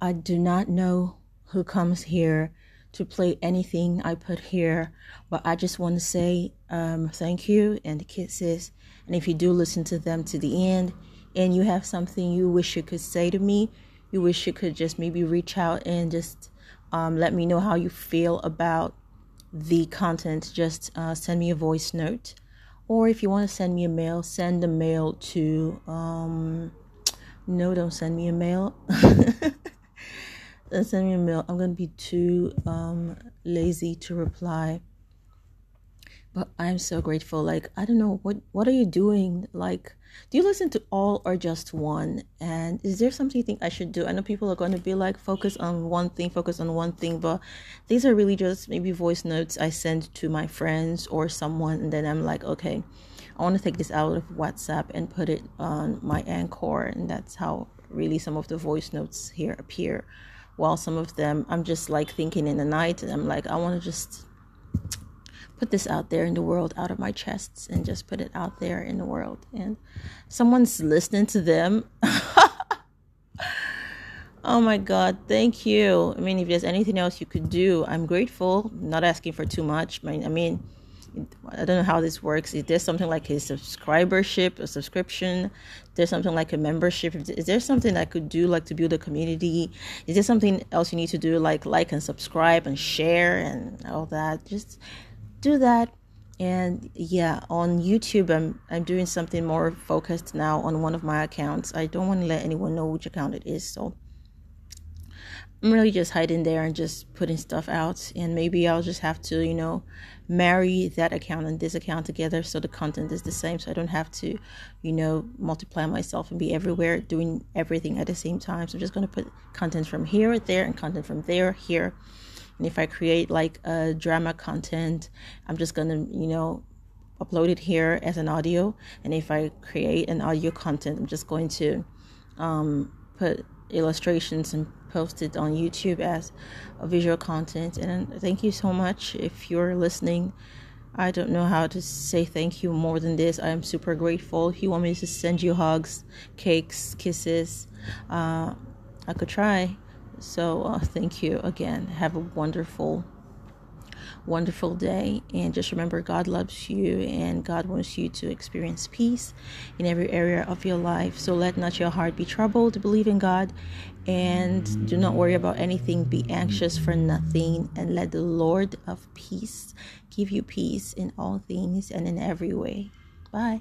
I do not know who comes here to play anything I put here, but I just want to say um, thank you and kisses. And if you do listen to them to the end and you have something you wish you could say to me, you wish you could just maybe reach out and just um, let me know how you feel about the content, just uh, send me a voice note. Or if you want to send me a mail, send a mail to. Um, no, don't send me a mail. send me a mail. I'm going to be too um, lazy to reply. But i'm so grateful. Like i don't know what what are you doing? Like do you listen to all or just one? And is there something you think i should do? I know people are going to be like focus on one thing focus on one thing but these are really just maybe voice notes i send to my friends or someone and then i'm like okay i want to take this out of whatsapp and put it on my anchor and that's how really some of the voice notes here appear while some of them i'm just like thinking in the night and i'm like i want to just put this out there in the world out of my chests and just put it out there in the world. And someone's listening to them. Oh my god thank you. I mean if there's anything else you could do i'm grateful. Not asking for too much. I mean, I don't know how this works. Is there something like a subscribership, a subscription? There's something like a membership. Is there something I could do like to build a community? Is there something else you need to do like like and subscribe and share and all that? Just do that and yeah on youtube i'm i'm doing something more focused now on one of my accounts i don't want to let anyone know which account it is so i'm really just hiding there and just putting stuff out. And maybe i'll just have to you know marry that account and this account together so the content is the same so i don't have to you know multiply myself and be everywhere doing everything at the same time. So i'm just going to put content from here there and content from there here. And if I create like a drama content, I'm just gonna, you know, upload it here as an audio. And if I create an audio content, I'm just going to um, put illustrations and post it on YouTube as a visual content. And thank you so much if you're listening. I don't know how to say thank you more than this. I am super grateful. If you want me to send you hugs, cakes, kisses, uh, I could try. So, uh, thank you again. Have a wonderful, wonderful day. And just remember, God loves you and God wants you to experience peace in every area of your life. So, let not your heart be troubled. Believe in God and do not worry about anything. Be anxious for nothing. And let the Lord of peace give you peace in all things and in every way. Bye.